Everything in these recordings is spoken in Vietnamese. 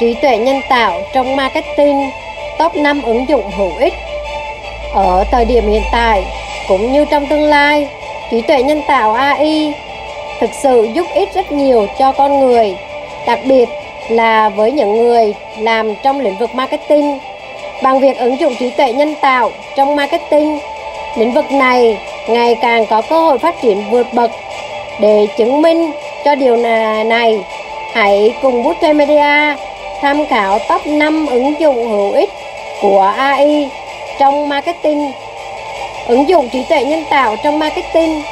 trí tuệ nhân tạo trong marketing top 5 ứng dụng hữu ích. Ở thời điểm hiện tại cũng như trong tương lai, trí tuệ nhân tạo AI thực sự giúp ích rất nhiều cho con người, đặc biệt là với những người làm trong lĩnh vực marketing. Bằng việc ứng dụng trí tuệ nhân tạo trong marketing, lĩnh vực này ngày càng có cơ hội phát triển vượt bậc. Để chứng minh cho điều này, hãy cùng Booster Media tham khảo top 5 ứng dụng hữu ích của AI trong marketing. Ứng dụng trí tuệ nhân tạo trong marketing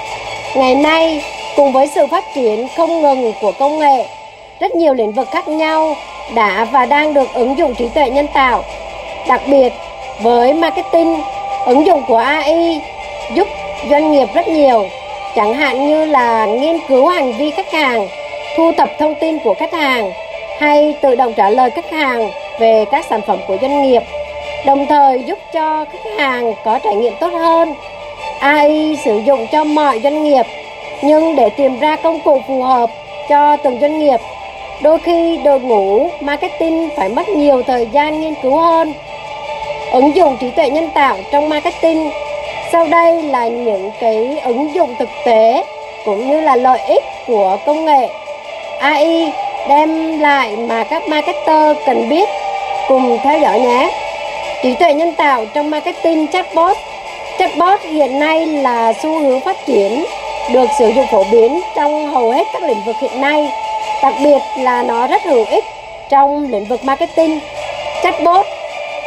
ngày nay cùng với sự phát triển không ngừng của công nghệ, rất nhiều lĩnh vực khác nhau đã và đang được ứng dụng trí tuệ nhân tạo. Đặc biệt với marketing, ứng dụng của AI giúp doanh nghiệp rất nhiều, chẳng hạn như là nghiên cứu hành vi khách hàng, thu thập thông tin của khách hàng hay tự động trả lời khách hàng về các sản phẩm của doanh nghiệp, đồng thời giúp cho khách hàng có trải nghiệm tốt hơn. AI sử dụng cho mọi doanh nghiệp, nhưng để tìm ra công cụ phù hợp cho từng doanh nghiệp, đôi khi đội ngũ marketing phải mất nhiều thời gian nghiên cứu hơn. Ứng dụng trí tuệ nhân tạo trong marketing sau đây là những cái ứng dụng thực tế cũng như là lợi ích của công nghệ AI đem lại mà các marketer cần biết. Cùng theo dõi nhé. Trí tuệ nhân tạo trong marketing chatbot. Chatbot hiện nay là xu hướng phát triển, được sử dụng phổ biến trong hầu hết các lĩnh vực hiện nay. Đặc biệt là nó rất hữu ích trong lĩnh vực marketing. Chatbot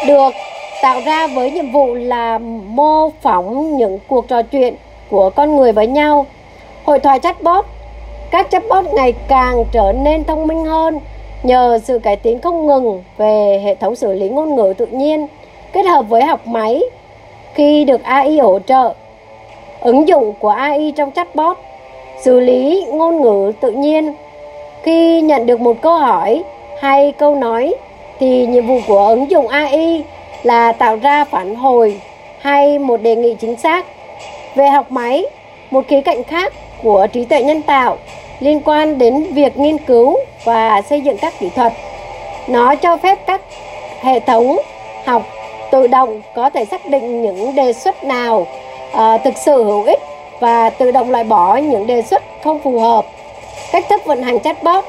được tạo ra với nhiệm vụ là mô phỏng những cuộc trò chuyện của con người với nhau. Hội thoại chatbot các chatbot ngày càng trở nên thông minh hơn nhờ sự cải tiến không ngừng về hệ thống xử lý ngôn ngữ tự nhiên kết hợp với học máy khi được AI hỗ trợ. Ứng dụng của AI trong chatbot xử lý ngôn ngữ tự nhiên khi nhận được một câu hỏi hay câu nói thì nhiệm vụ của ứng dụng AI là tạo ra phản hồi hay một đề nghị chính xác. Về học máy, một khía cạnh khác của trí tuệ nhân tạo liên quan đến việc nghiên cứu và xây dựng các kỹ thuật. Nó cho phép các hệ thống học tự động có thể xác định những đề xuất nào uh, thực sự hữu ích và tự động loại bỏ những đề xuất không phù hợp. Cách thức vận hành chatbot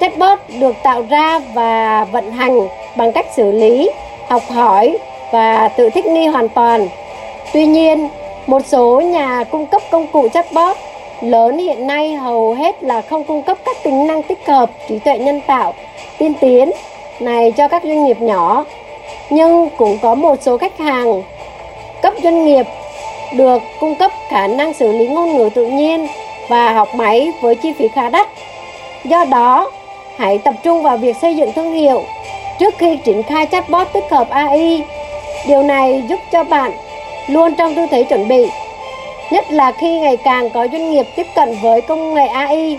Chatbot được tạo ra và vận hành bằng cách xử lý, học hỏi và tự thích nghi hoàn toàn. Tuy nhiên, một số nhà cung cấp công cụ chatbot lớn hiện nay hầu hết là không cung cấp các tính năng tích hợp trí tuệ nhân tạo tiên tiến này cho các doanh nghiệp nhỏ nhưng cũng có một số khách hàng cấp doanh nghiệp được cung cấp khả năng xử lý ngôn ngữ tự nhiên và học máy với chi phí khá đắt. Do đó, hãy tập trung vào việc xây dựng thương hiệu trước khi triển khai chatbot tích hợp AI. Điều này giúp cho bạn luôn trong tư thế chuẩn bị nhất là khi ngày càng có doanh nghiệp tiếp cận với công nghệ AI,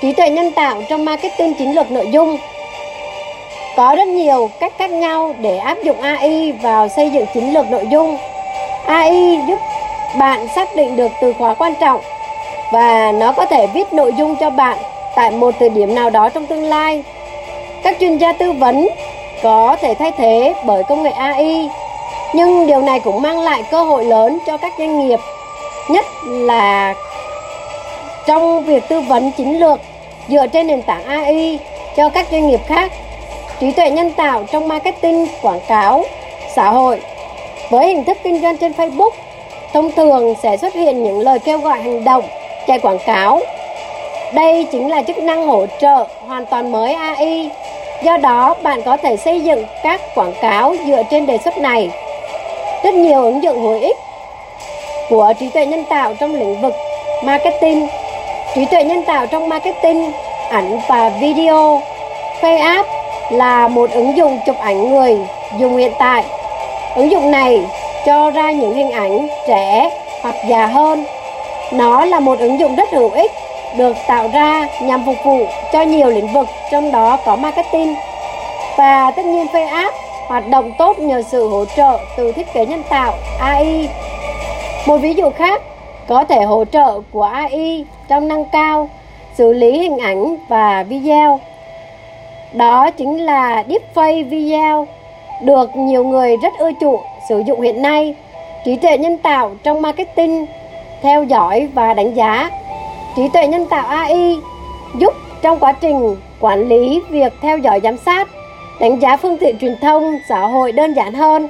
trí tuệ nhân tạo trong marketing chiến lược nội dung. Có rất nhiều cách khác nhau để áp dụng AI vào xây dựng chiến lược nội dung. AI giúp bạn xác định được từ khóa quan trọng và nó có thể viết nội dung cho bạn tại một thời điểm nào đó trong tương lai. Các chuyên gia tư vấn có thể thay thế bởi công nghệ AI, nhưng điều này cũng mang lại cơ hội lớn cho các doanh nghiệp nhất là trong việc tư vấn chiến lược dựa trên nền tảng AI cho các doanh nghiệp khác, trí tuệ nhân tạo trong marketing, quảng cáo, xã hội. Với hình thức kinh doanh trên Facebook, thông thường sẽ xuất hiện những lời kêu gọi hành động, chạy quảng cáo. Đây chính là chức năng hỗ trợ hoàn toàn mới AI. Do đó, bạn có thể xây dựng các quảng cáo dựa trên đề xuất này. Rất nhiều ứng dụng hữu ích của trí tuệ nhân tạo trong lĩnh vực marketing, trí tuệ nhân tạo trong marketing, ảnh và video. FaceApp là một ứng dụng chụp ảnh người dùng hiện tại. Ứng dụng này cho ra những hình ảnh trẻ hoặc già hơn. Nó là một ứng dụng rất hữu ích được tạo ra nhằm phục vụ cho nhiều lĩnh vực trong đó có marketing. Và tất nhiên FaceApp hoạt động tốt nhờ sự hỗ trợ từ thiết kế nhân tạo AI một ví dụ khác có thể hỗ trợ của AI trong nâng cao xử lý hình ảnh và video. Đó chính là deepfake video được nhiều người rất ưa chuộng sử dụng hiện nay. Trí tuệ nhân tạo trong marketing theo dõi và đánh giá. Trí tuệ nhân tạo AI giúp trong quá trình quản lý việc theo dõi giám sát, đánh giá phương tiện truyền thông xã hội đơn giản hơn.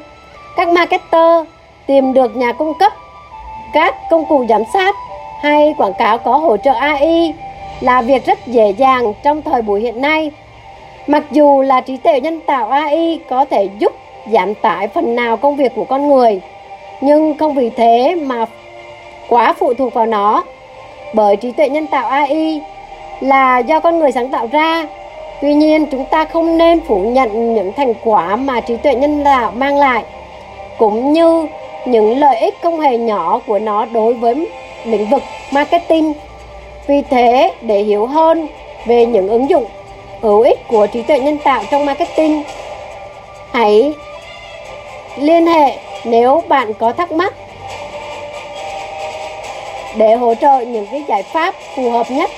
Các marketer tìm được nhà cung cấp các công cụ giám sát hay quảng cáo có hỗ trợ AI là việc rất dễ dàng trong thời buổi hiện nay. Mặc dù là trí tuệ nhân tạo AI có thể giúp giảm tải phần nào công việc của con người, nhưng không vì thế mà quá phụ thuộc vào nó. Bởi trí tuệ nhân tạo AI là do con người sáng tạo ra. Tuy nhiên, chúng ta không nên phủ nhận những thành quả mà trí tuệ nhân tạo mang lại, cũng như những lợi ích không hề nhỏ của nó đối với lĩnh vực marketing. Vì thế, để hiểu hơn về những ứng dụng hữu ích của trí tuệ nhân tạo trong marketing, hãy liên hệ nếu bạn có thắc mắc để hỗ trợ những cái giải pháp phù hợp nhất